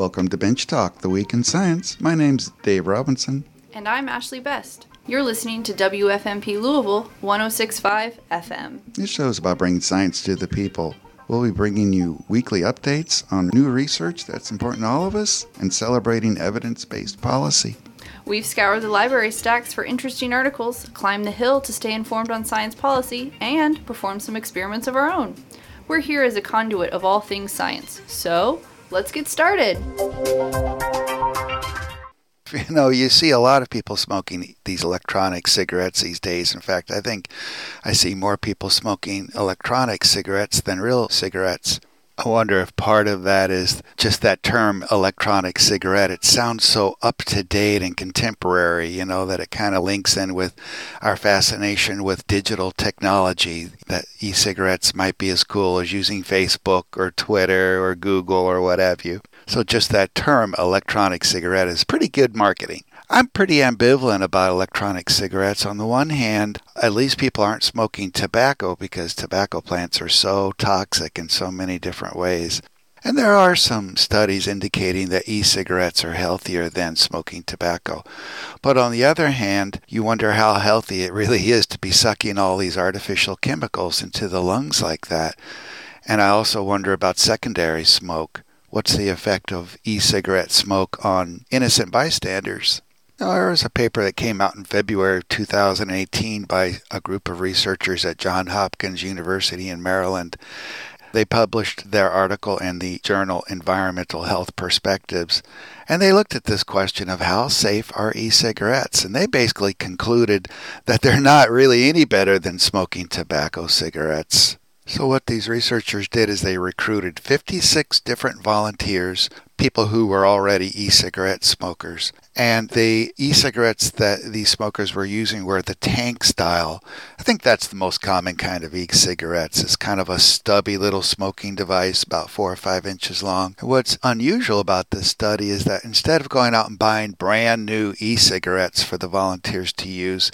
Welcome to Bench Talk, the week in science. My name's Dave Robinson. And I'm Ashley Best. You're listening to WFMP Louisville 1065 FM. This show is about bringing science to the people. We'll be bringing you weekly updates on new research that's important to all of us and celebrating evidence based policy. We've scoured the library stacks for interesting articles, climbed the hill to stay informed on science policy, and performed some experiments of our own. We're here as a conduit of all things science. So, let's get started. You know, you see a lot of people smoking these electronic cigarettes these days. In fact, I think I see more people smoking electronic cigarettes than real cigarettes. I wonder if part of that is just that term electronic cigarette. It sounds so up to date and contemporary, you know, that it kind of links in with our fascination with digital technology. That e cigarettes might be as cool as using Facebook or Twitter or Google or what have you. So just that term electronic cigarette is pretty good marketing. I'm pretty ambivalent about electronic cigarettes. On the one hand, at least people aren't smoking tobacco because tobacco plants are so toxic in so many different ways. And there are some studies indicating that e cigarettes are healthier than smoking tobacco. But on the other hand, you wonder how healthy it really is to be sucking all these artificial chemicals into the lungs like that. And I also wonder about secondary smoke. What's the effect of e cigarette smoke on innocent bystanders? Now, there was a paper that came out in February of 2018 by a group of researchers at Johns Hopkins University in Maryland. They published their article in the journal Environmental Health Perspectives, and they looked at this question of how safe are e cigarettes. And they basically concluded that they're not really any better than smoking tobacco cigarettes. So, what these researchers did is they recruited 56 different volunteers, people who were already e cigarette smokers, and the e-cigarettes that these smokers were using were the tank style. I think that's the most common kind of e-cigarettes. It's kind of a stubby little smoking device, about four or five inches long. What's unusual about this study is that instead of going out and buying brand new e-cigarettes for the volunteers to use,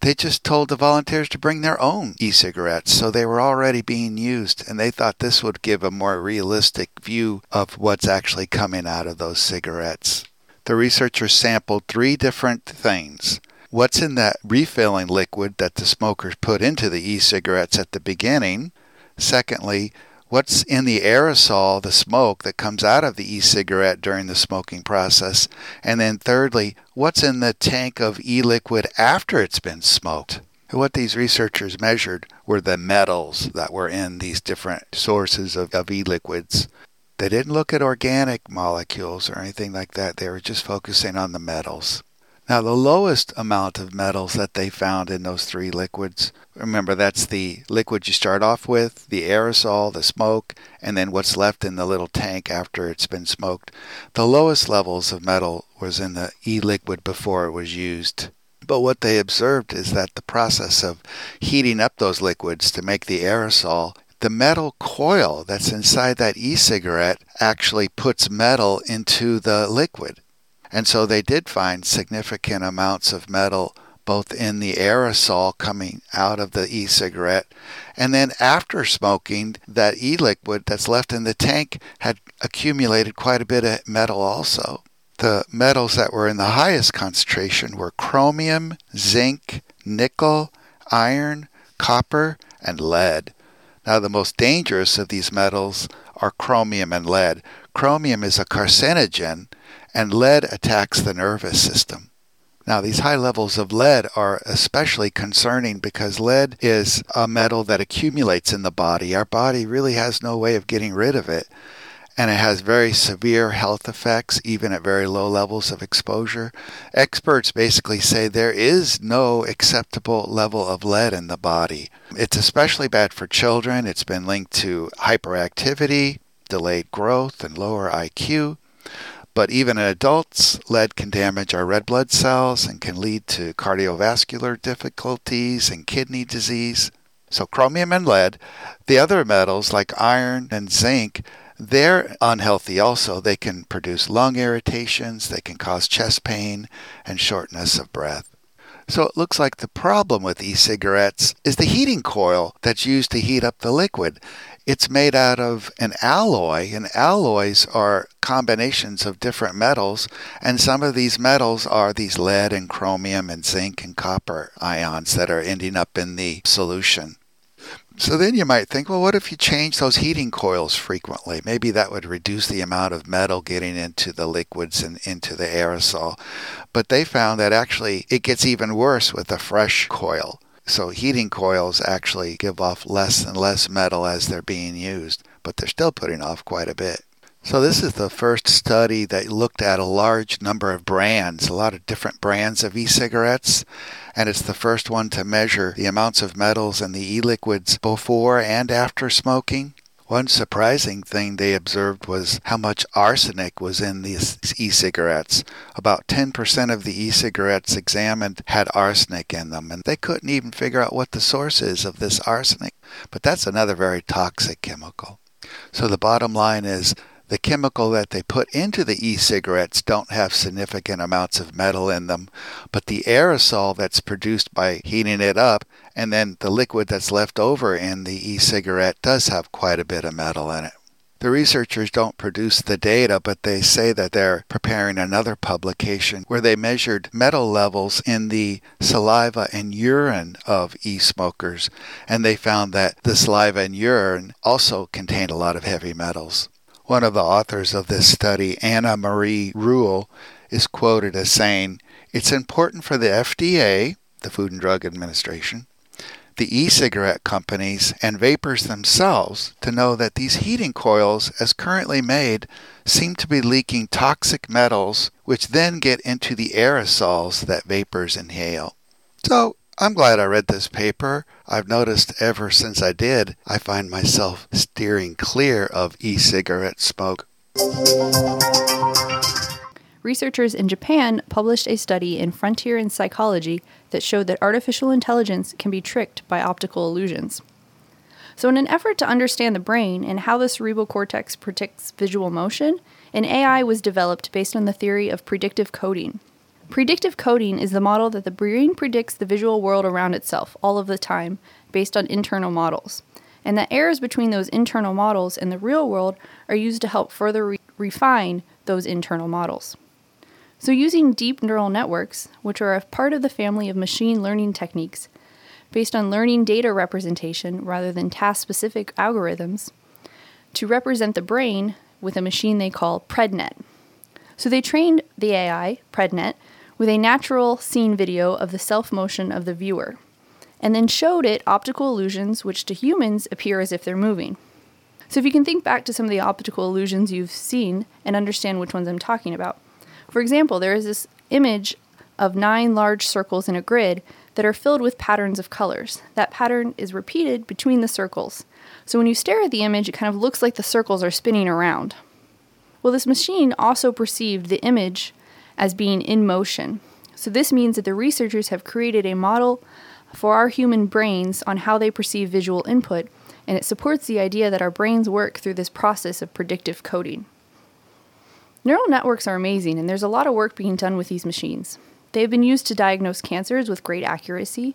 they just told the volunteers to bring their own e cigarettes, so they were already being used, and they thought this would give a more realistic view of what's actually coming out of those cigarettes the researchers sampled three different things. What's in that refilling liquid that the smokers put into the e cigarettes at the beginning? Secondly, what's in the aerosol, the smoke that comes out of the e cigarette during the smoking process? And then thirdly, what's in the tank of e liquid after it's been smoked? What these researchers measured were the metals that were in these different sources of, of e liquids. They didn't look at organic molecules or anything like that. They were just focusing on the metals. Now, the lowest amount of metals that they found in those three liquids, remember that's the liquid you start off with, the aerosol, the smoke, and then what's left in the little tank after it's been smoked. The lowest levels of metal was in the e liquid before it was used. But what they observed is that the process of heating up those liquids to make the aerosol the metal coil that's inside that e cigarette actually puts metal into the liquid. And so they did find significant amounts of metal both in the aerosol coming out of the e cigarette, and then after smoking, that e liquid that's left in the tank had accumulated quite a bit of metal also. The metals that were in the highest concentration were chromium, zinc, nickel, iron, copper, and lead. Now, the most dangerous of these metals are chromium and lead. Chromium is a carcinogen, and lead attacks the nervous system. Now, these high levels of lead are especially concerning because lead is a metal that accumulates in the body. Our body really has no way of getting rid of it and it has very severe health effects even at very low levels of exposure. Experts basically say there is no acceptable level of lead in the body. It's especially bad for children. It's been linked to hyperactivity, delayed growth, and lower IQ. But even in adults, lead can damage our red blood cells and can lead to cardiovascular difficulties and kidney disease. So, chromium and lead. The other metals like iron and zinc they're unhealthy also. They can produce lung irritations, they can cause chest pain and shortness of breath. So it looks like the problem with e cigarettes is the heating coil that's used to heat up the liquid. It's made out of an alloy, and alloys are combinations of different metals, and some of these metals are these lead and chromium and zinc and copper ions that are ending up in the solution. So then you might think, well, what if you change those heating coils frequently? Maybe that would reduce the amount of metal getting into the liquids and into the aerosol. But they found that actually it gets even worse with a fresh coil. So heating coils actually give off less and less metal as they're being used, but they're still putting off quite a bit. So, this is the first study that looked at a large number of brands, a lot of different brands of e cigarettes, and it's the first one to measure the amounts of metals in the e liquids before and after smoking. One surprising thing they observed was how much arsenic was in these e cigarettes. About 10% of the e cigarettes examined had arsenic in them, and they couldn't even figure out what the source is of this arsenic. But that's another very toxic chemical. So the bottom line is the chemical that they put into the e-cigarettes don't have significant amounts of metal in them, but the aerosol that's produced by heating it up and then the liquid that's left over in the e-cigarette does have quite a bit of metal in it. The researchers don't produce the data, but they say that they're preparing another publication where they measured metal levels in the saliva and urine of e smokers, and they found that the saliva and urine also contained a lot of heavy metals. One of the authors of this study, Anna Marie Rule, is quoted as saying, It's important for the FDA, the Food and Drug Administration, the e cigarette companies, and vapers themselves to know that these heating coils, as currently made, seem to be leaking toxic metals, which then get into the aerosols that vapers inhale. So, I'm glad I read this paper. I've noticed ever since I did, I find myself steering clear of e cigarette smoke. Researchers in Japan published a study in Frontier in Psychology that showed that artificial intelligence can be tricked by optical illusions. So, in an effort to understand the brain and how the cerebral cortex predicts visual motion, an AI was developed based on the theory of predictive coding. Predictive coding is the model that the brain predicts the visual world around itself all of the time based on internal models. And that errors between those internal models and the real world are used to help further re- refine those internal models. So, using deep neural networks, which are a part of the family of machine learning techniques, based on learning data representation rather than task specific algorithms, to represent the brain with a machine they call PredNet. So, they trained the AI, PredNet, with a natural scene video of the self motion of the viewer, and then showed it optical illusions which to humans appear as if they're moving. So, if you can think back to some of the optical illusions you've seen and understand which ones I'm talking about. For example, there is this image of nine large circles in a grid that are filled with patterns of colors. That pattern is repeated between the circles. So when you stare at the image, it kind of looks like the circles are spinning around. Well, this machine also perceived the image as being in motion. So, this means that the researchers have created a model for our human brains on how they perceive visual input, and it supports the idea that our brains work through this process of predictive coding. Neural networks are amazing, and there's a lot of work being done with these machines. They've been used to diagnose cancers with great accuracy.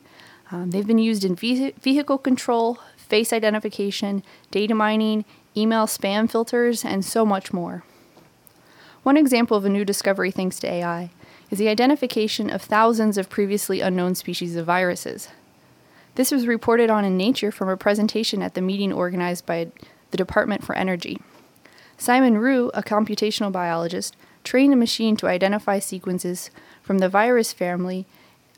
Um, they've been used in ve- vehicle control, face identification, data mining, email spam filters, and so much more. One example of a new discovery thanks to AI is the identification of thousands of previously unknown species of viruses. This was reported on in Nature from a presentation at the meeting organized by the Department for Energy. Simon Roux, a computational biologist, trained a machine to identify sequences from the virus family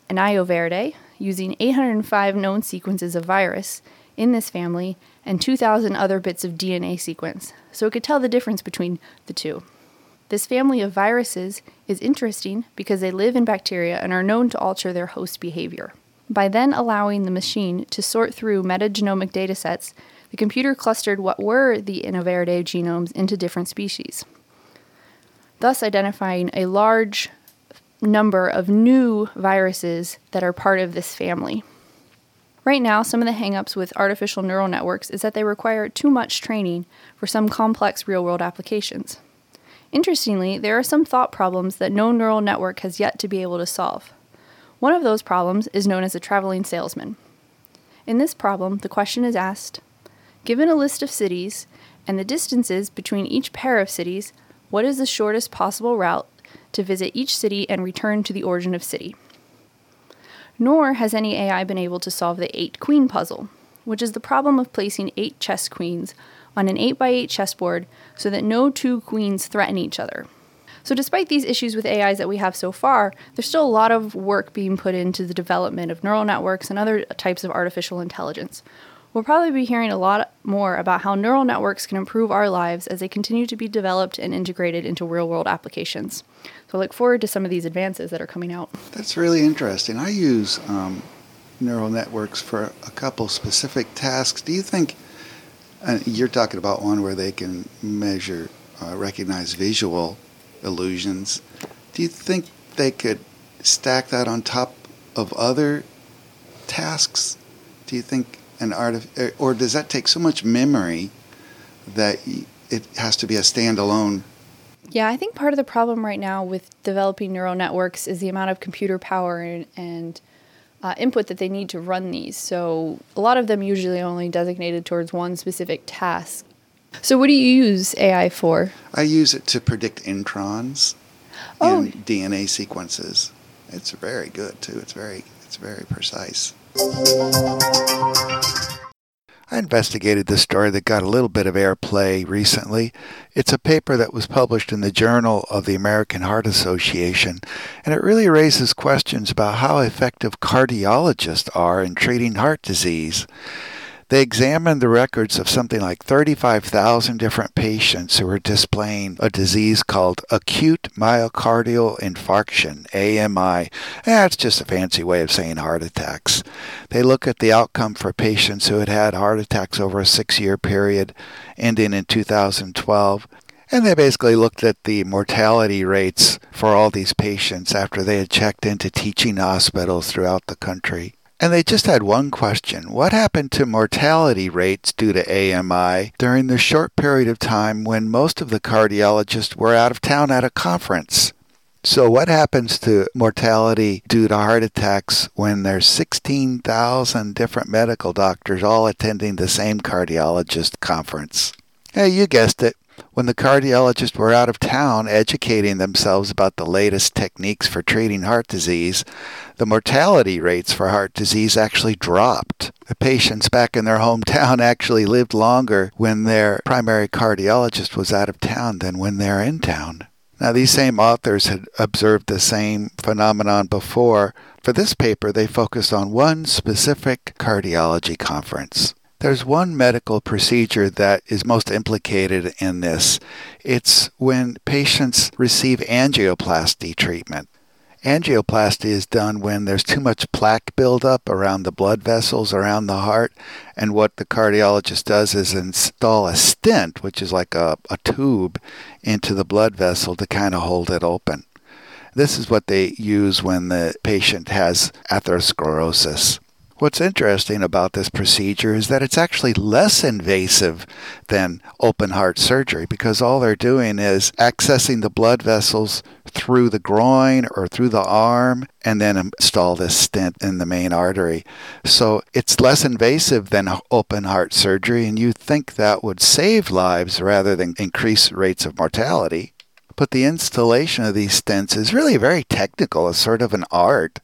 Inoviridae using 805 known sequences of virus in this family and 2,000 other bits of DNA sequence, so it could tell the difference between the two. This family of viruses is interesting because they live in bacteria and are known to alter their host behavior. By then allowing the machine to sort through metagenomic datasets, the computer clustered what were the Inoviridae genomes into different species, thus identifying a large number of new viruses that are part of this family. Right now, some of the hangups with artificial neural networks is that they require too much training for some complex real world applications. Interestingly, there are some thought problems that no neural network has yet to be able to solve. One of those problems is known as a traveling salesman. In this problem, the question is asked Given a list of cities and the distances between each pair of cities, what is the shortest possible route to visit each city and return to the origin of city? Nor has any AI been able to solve the eight queen puzzle, which is the problem of placing eight chess queens on an 8x8 chessboard so that no two queens threaten each other. So, despite these issues with AIs that we have so far, there's still a lot of work being put into the development of neural networks and other types of artificial intelligence. We'll probably be hearing a lot more about how neural networks can improve our lives as they continue to be developed and integrated into real world applications. So I look forward to some of these advances that are coming out. That's really interesting. I use um, neural networks for a couple specific tasks. Do you think you're talking about one where they can measure, uh, recognize visual illusions? Do you think they could stack that on top of other tasks? Do you think an art, uh, or does that take so much memory that it has to be a standalone yeah, I think part of the problem right now with developing neural networks is the amount of computer power and, and uh, input that they need to run these. So a lot of them usually only designated towards one specific task. So what do you use AI for? I use it to predict introns oh. in DNA sequences. It's very good too. It's very it's very precise. I investigated this story that got a little bit of airplay recently. It's a paper that was published in the Journal of the American Heart Association, and it really raises questions about how effective cardiologists are in treating heart disease. They examined the records of something like 35,000 different patients who were displaying a disease called acute myocardial infarction, AMI. That's just a fancy way of saying heart attacks. They look at the outcome for patients who had had heart attacks over a six year period ending in 2012. And they basically looked at the mortality rates for all these patients after they had checked into teaching hospitals throughout the country. And they just had one question What happened to mortality rates due to AMI during the short period of time when most of the cardiologists were out of town at a conference? So, what happens to mortality due to heart attacks when there's 16,000 different medical doctors all attending the same cardiologist conference? Hey, you guessed it when the cardiologists were out of town educating themselves about the latest techniques for treating heart disease, the mortality rates for heart disease actually dropped. The patients back in their hometown actually lived longer when their primary cardiologist was out of town than when they're in town. Now, these same authors had observed the same phenomenon before. For this paper, they focused on one specific cardiology conference. There's one medical procedure that is most implicated in this. It's when patients receive angioplasty treatment. Angioplasty is done when there's too much plaque buildup around the blood vessels around the heart. And what the cardiologist does is install a stent, which is like a, a tube, into the blood vessel to kind of hold it open. This is what they use when the patient has atherosclerosis. What's interesting about this procedure is that it's actually less invasive than open heart surgery because all they're doing is accessing the blood vessels through the groin or through the arm and then install this stent in the main artery. So it's less invasive than open heart surgery, and you think that would save lives rather than increase rates of mortality. But the installation of these stents is really very technical, it's sort of an art.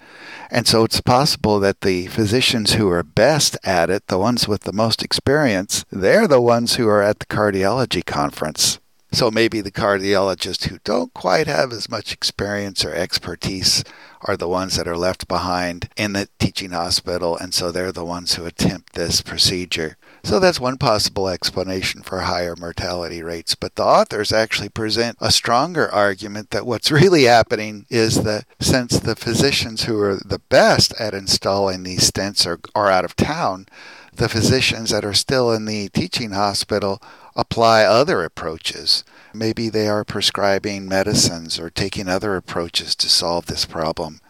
And so it's possible that the physicians who are best at it, the ones with the most experience, they're the ones who are at the cardiology conference. So maybe the cardiologists who don't quite have as much experience or expertise are the ones that are left behind in the teaching hospital, and so they're the ones who attempt this procedure. So that's one possible explanation for higher mortality rates. But the authors actually present a stronger argument that what's really happening is that since the physicians who are the best at installing these stents are, are out of town, the physicians that are still in the teaching hospital apply other approaches. Maybe they are prescribing medicines or taking other approaches to solve this problem.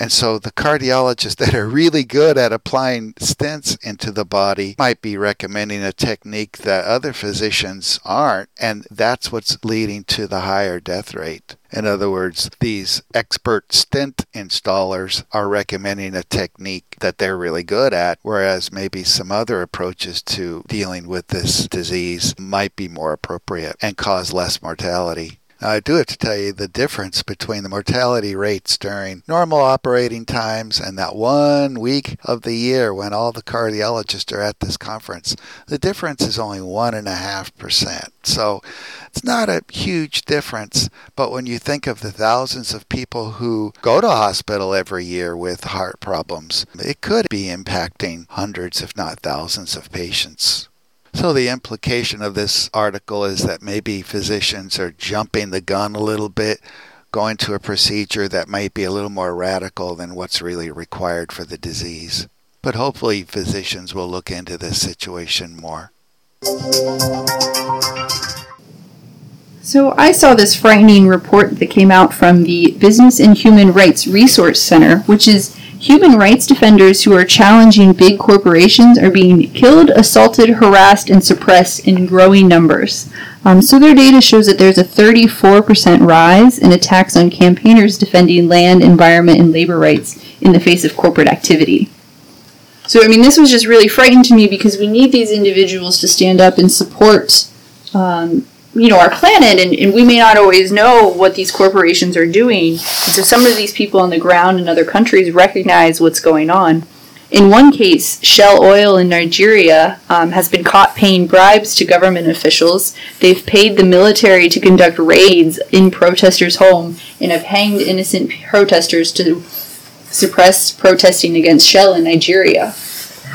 And so the cardiologists that are really good at applying stents into the body might be recommending a technique that other physicians aren't. And that's what's leading to the higher death rate. In other words, these expert stent installers are recommending a technique that they're really good at, whereas maybe some other approaches to dealing with this disease might be more appropriate and cause less mortality. Now, I do have to tell you the difference between the mortality rates during normal operating times and that one week of the year when all the cardiologists are at this conference. The difference is only 1.5%. So it's not a huge difference, but when you think of the thousands of people who go to hospital every year with heart problems, it could be impacting hundreds, if not thousands, of patients. So, the implication of this article is that maybe physicians are jumping the gun a little bit, going to a procedure that might be a little more radical than what's really required for the disease. But hopefully, physicians will look into this situation more. So, I saw this frightening report that came out from the Business and Human Rights Resource Center, which is Human rights defenders who are challenging big corporations are being killed, assaulted, harassed, and suppressed in growing numbers. Um, so their data shows that there's a 34% rise in attacks on campaigners defending land, environment, and labor rights in the face of corporate activity. So, I mean, this was just really frightening to me because we need these individuals to stand up and support um, you know our planet and, and we may not always know what these corporations are doing. And so some of these people on the ground in other countries recognize what's going on. In one case shell oil in nigeria um, has been caught paying bribes to government officials. They've paid the military to conduct raids in protesters home and have hanged innocent protesters to suppress protesting against shell in nigeria.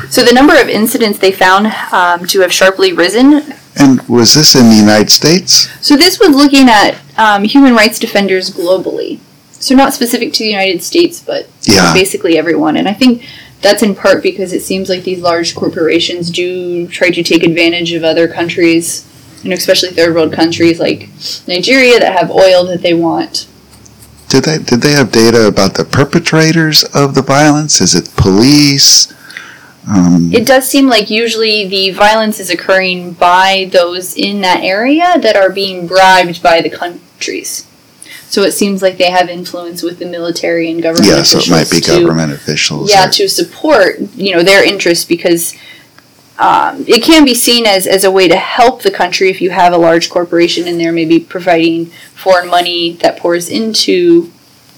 So the number of incidents they found um, to have sharply risen and was this in the United States? So this was looking at um, human rights defenders globally. So not specific to the United States, but yeah. basically everyone. And I think that's in part because it seems like these large corporations do try to take advantage of other countries, you know, especially third world countries like Nigeria that have oil that they want. Did they did they have data about the perpetrators of the violence? Is it police? Um, it does seem like usually the violence is occurring by those in that area that are being bribed by the countries. So it seems like they have influence with the military and government. Yeah, so it might be to, government officials. Yeah, or, to support you know their interests because um, it can be seen as, as a way to help the country if you have a large corporation in there, maybe providing foreign money that pours into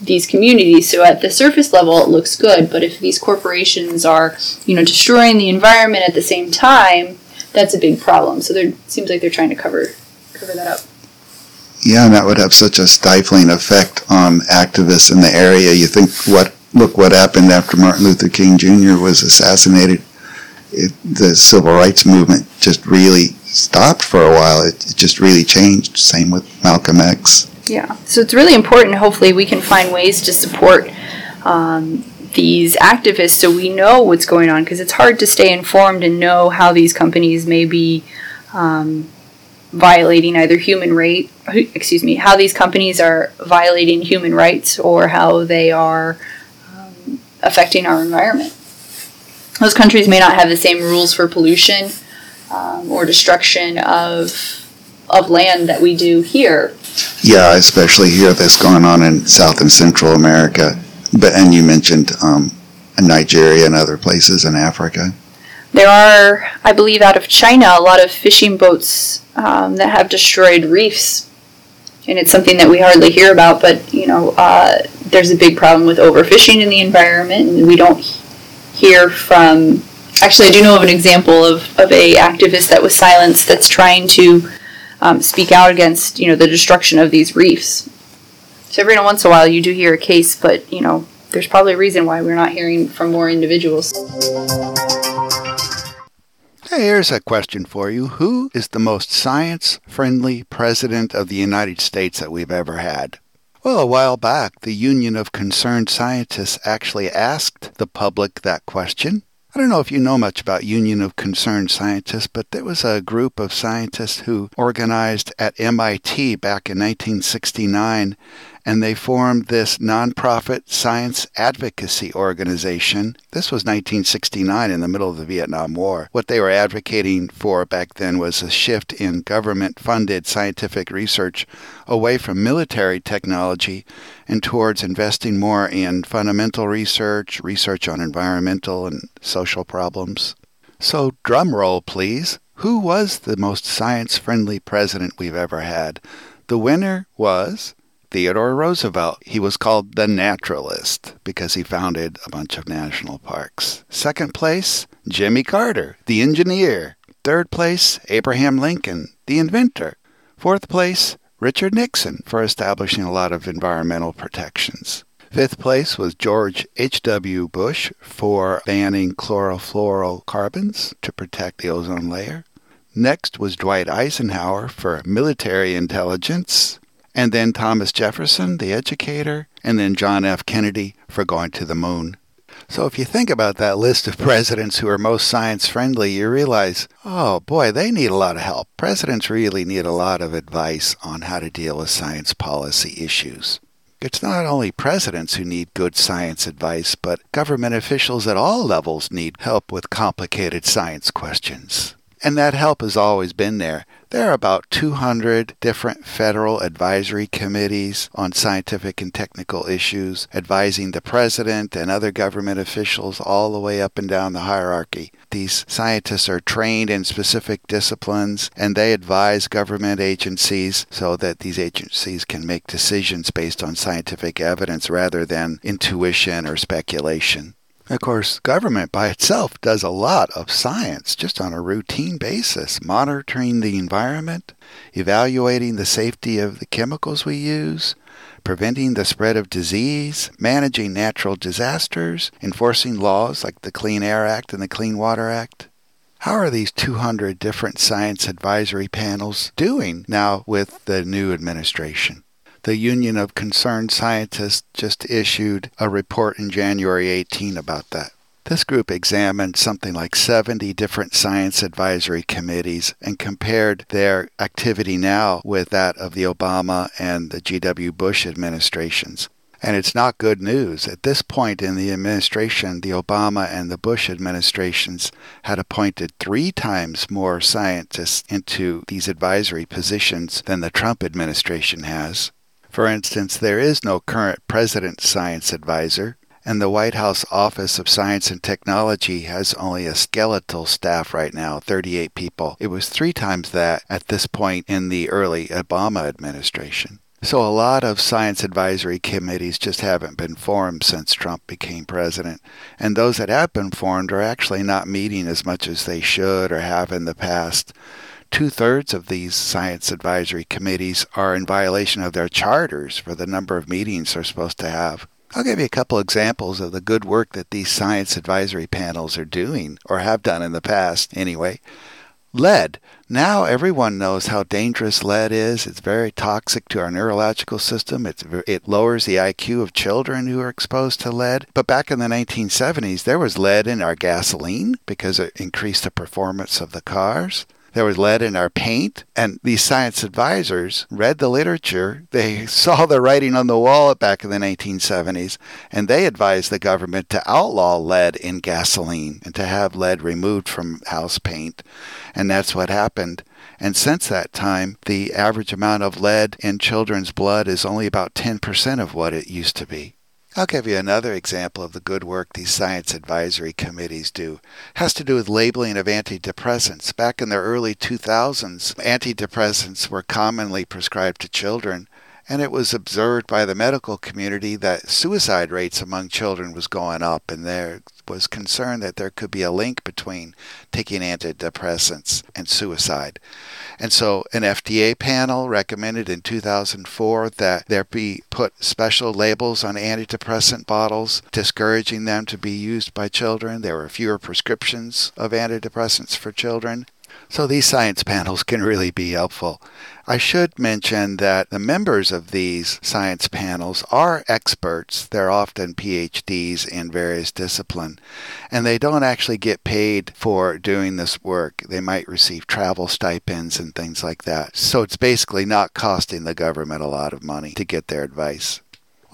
these communities. So at the surface level, it looks good, but if these corporations are, you know, destroying the environment at the same time, that's a big problem. So there seems like they're trying to cover cover that up. Yeah, and that would have such a stifling effect on activists in the area. You think what look what happened after Martin Luther King Jr. was assassinated. It, the civil rights movement just really stopped for a while. It, it just really changed. Same with Malcolm X. Yeah. So it's really important. Hopefully, we can find ways to support um, these activists so we know what's going on because it's hard to stay informed and know how these companies may be um, violating either human right excuse me how these companies are violating human rights or how they are um, affecting our environment those countries may not have the same rules for pollution um, or destruction of of land that we do here yeah, especially here that's going on in South and Central America. But and you mentioned um, Nigeria and other places in Africa. There are, I believe, out of China, a lot of fishing boats um, that have destroyed reefs, and it's something that we hardly hear about. But you know, uh, there's a big problem with overfishing in the environment, and we don't hear from. Actually, I do know of an example of, of a activist that was silenced that's trying to um, speak out against you know the destruction of these reefs. So every once in a while you do hear a case, but you know there's probably a reason why we're not hearing from more individuals. Hey, here's a question for you. Who is the most science friendly president of the United States that we've ever had? Well, a while back, the Union of Concerned Scientists actually asked the public that question. I don't know if you know much about Union of Concerned Scientists, but there was a group of scientists who organized at MIT back in 1969 and they formed this nonprofit science advocacy organization. This was 1969 in the middle of the Vietnam War. What they were advocating for back then was a shift in government funded scientific research away from military technology and towards investing more in fundamental research, research on environmental and social problems. So, drum roll, please. Who was the most science friendly president we've ever had? The winner was Theodore Roosevelt. He was called the naturalist because he founded a bunch of national parks. Second place, Jimmy Carter, the engineer. Third place, Abraham Lincoln, the inventor. Fourth place, Richard Nixon for establishing a lot of environmental protections. Fifth place was George H.W. Bush for banning chlorofluorocarbons to protect the ozone layer. Next was Dwight Eisenhower for military intelligence and then Thomas Jefferson, the educator, and then John F. Kennedy for going to the moon. So if you think about that list of presidents who are most science friendly, you realize, oh boy, they need a lot of help. Presidents really need a lot of advice on how to deal with science policy issues. It's not only presidents who need good science advice, but government officials at all levels need help with complicated science questions. And that help has always been there. There are about 200 different federal advisory committees on scientific and technical issues, advising the president and other government officials all the way up and down the hierarchy. These scientists are trained in specific disciplines and they advise government agencies so that these agencies can make decisions based on scientific evidence rather than intuition or speculation. Of course, government by itself does a lot of science just on a routine basis, monitoring the environment, evaluating the safety of the chemicals we use, preventing the spread of disease, managing natural disasters, enforcing laws like the Clean Air Act and the Clean Water Act. How are these 200 different science advisory panels doing now with the new administration? The Union of Concerned Scientists just issued a report in January 18 about that. This group examined something like 70 different science advisory committees and compared their activity now with that of the Obama and the G.W. Bush administrations. And it's not good news. At this point in the administration, the Obama and the Bush administrations had appointed three times more scientists into these advisory positions than the Trump administration has. For instance, there is no current President Science Advisor, and the White House Office of Science and Technology has only a skeletal staff right now, 38 people. It was three times that at this point in the early Obama administration. So a lot of science advisory committees just haven't been formed since Trump became president. And those that have been formed are actually not meeting as much as they should or have in the past two thirds of these science advisory committees are in violation of their charters for the number of meetings they're supposed to have. I'll give you a couple examples of the good work that these science advisory panels are doing, or have done in the past anyway. Lead. Now everyone knows how dangerous lead is. It's very toxic to our neurological system. It's, it lowers the IQ of children who are exposed to lead. But back in the 1970s, there was lead in our gasoline because it increased the performance of the cars. There was lead in our paint. And these science advisors read the literature. They saw the writing on the wall back in the 1970s, and they advised the government to outlaw lead in gasoline and to have lead removed from house paint. And that's what happened. And since that time, the average amount of lead in children's blood is only about 10% of what it used to be. I'll give you another example of the good work these science advisory committees do. It has to do with labeling of antidepressants. Back in the early 2000s, antidepressants were commonly prescribed to children, and it was observed by the medical community that suicide rates among children was going up and there was concern that there could be a link between taking antidepressants and suicide. And so an FDA panel recommended in 2004 that there be put special labels on antidepressant bottles, discouraging them to be used by children. There were fewer prescriptions of antidepressants for children. So these science panels can really be helpful. I should mention that the members of these science panels are experts. They're often PhDs in various disciplines, and they don't actually get paid for doing this work. They might receive travel stipends and things like that. So it's basically not costing the government a lot of money to get their advice.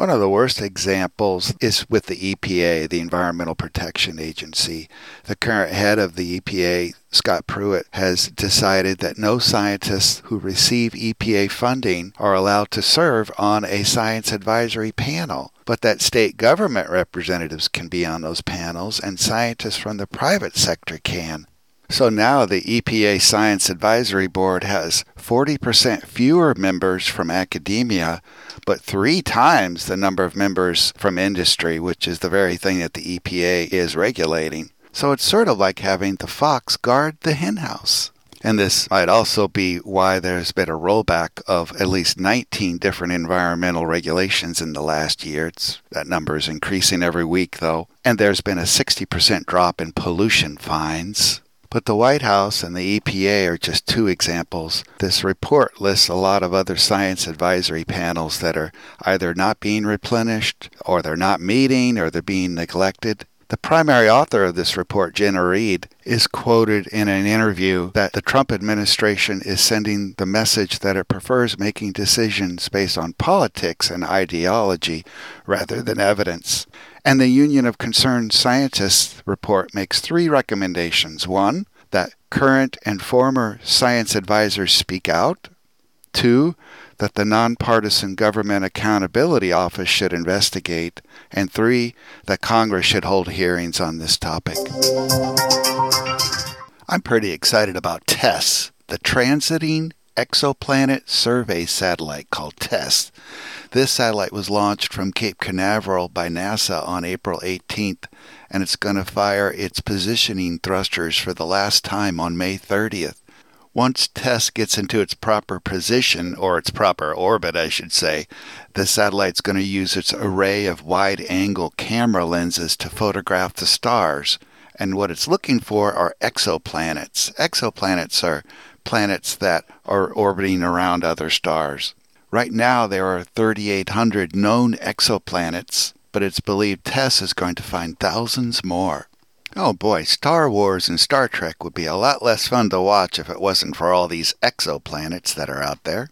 One of the worst examples is with the EPA, the Environmental Protection Agency. The current head of the EPA, Scott Pruitt, has decided that no scientists who receive EPA funding are allowed to serve on a science advisory panel, but that state government representatives can be on those panels and scientists from the private sector can. So now the EPA Science Advisory Board has 40% fewer members from academia, but three times the number of members from industry, which is the very thing that the EPA is regulating. So it's sort of like having the fox guard the henhouse. And this might also be why there's been a rollback of at least 19 different environmental regulations in the last year. It's, that number is increasing every week, though. And there's been a 60% drop in pollution fines. But the White House and the EPA are just two examples. This report lists a lot of other science advisory panels that are either not being replenished, or they're not meeting, or they're being neglected. The primary author of this report, Genna Reed, is quoted in an interview that the Trump administration is sending the message that it prefers making decisions based on politics and ideology rather than evidence. And the Union of Concerned Scientists report makes three recommendations. One, that current and former science advisors speak out. Two, that the Nonpartisan Government Accountability Office should investigate. And three, that Congress should hold hearings on this topic. I'm pretty excited about TESS, the Transiting Exoplanet Survey Satellite called TESS. This satellite was launched from Cape Canaveral by NASA on April 18th, and it's going to fire its positioning thrusters for the last time on May 30th. Once TESS gets into its proper position, or its proper orbit, I should say, the satellite's going to use its array of wide angle camera lenses to photograph the stars. And what it's looking for are exoplanets. Exoplanets are planets that are orbiting around other stars. Right now, there are 3,800 known exoplanets, but it's believed TESS is going to find thousands more. Oh boy, Star Wars and Star Trek would be a lot less fun to watch if it wasn't for all these exoplanets that are out there.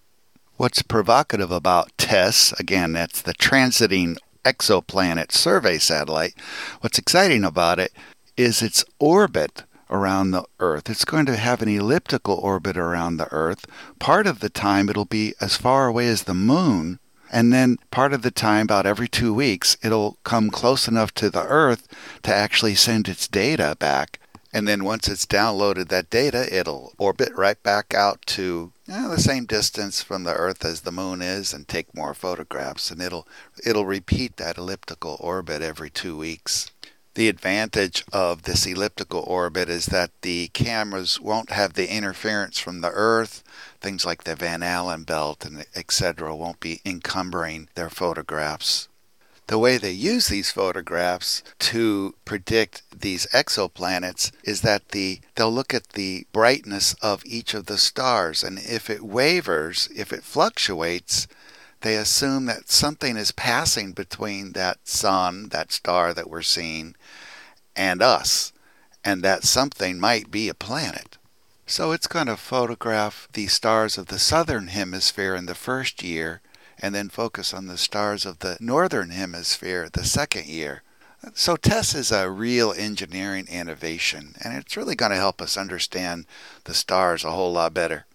What's provocative about TESS, again, that's the Transiting Exoplanet Survey Satellite, what's exciting about it is its orbit around the Earth. It's going to have an elliptical orbit around the Earth. Part of the time, it'll be as far away as the Moon. And then part of the time, about every two weeks, it'll come close enough to the Earth to actually send its data back. And then once it's downloaded that data, it'll orbit right back out to know, the same distance from the Earth as the Moon is, and take more photographs. And it'll it'll repeat that elliptical orbit every two weeks. The advantage of this elliptical orbit is that the cameras won't have the interference from the Earth. Things like the Van Allen belt and etc. won't be encumbering their photographs. The way they use these photographs to predict these exoplanets is that the they'll look at the brightness of each of the stars and if it wavers, if it fluctuates, they assume that something is passing between that sun, that star that we're seeing, and us, and that something might be a planet. So it's going to photograph the stars of the southern hemisphere in the first year and then focus on the stars of the northern hemisphere the second year. So TESS is a real engineering innovation, and it's really going to help us understand the stars a whole lot better.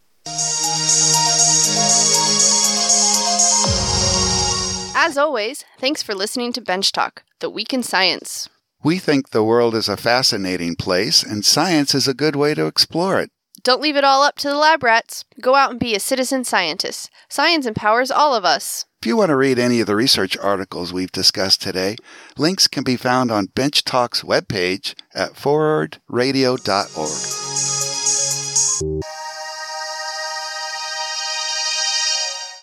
As always, thanks for listening to Bench Talk, the week in science. We think the world is a fascinating place, and science is a good way to explore it. Don't leave it all up to the lab rats. Go out and be a citizen scientist. Science empowers all of us. If you want to read any of the research articles we've discussed today, links can be found on Bench Talk's webpage at forwardradio.org.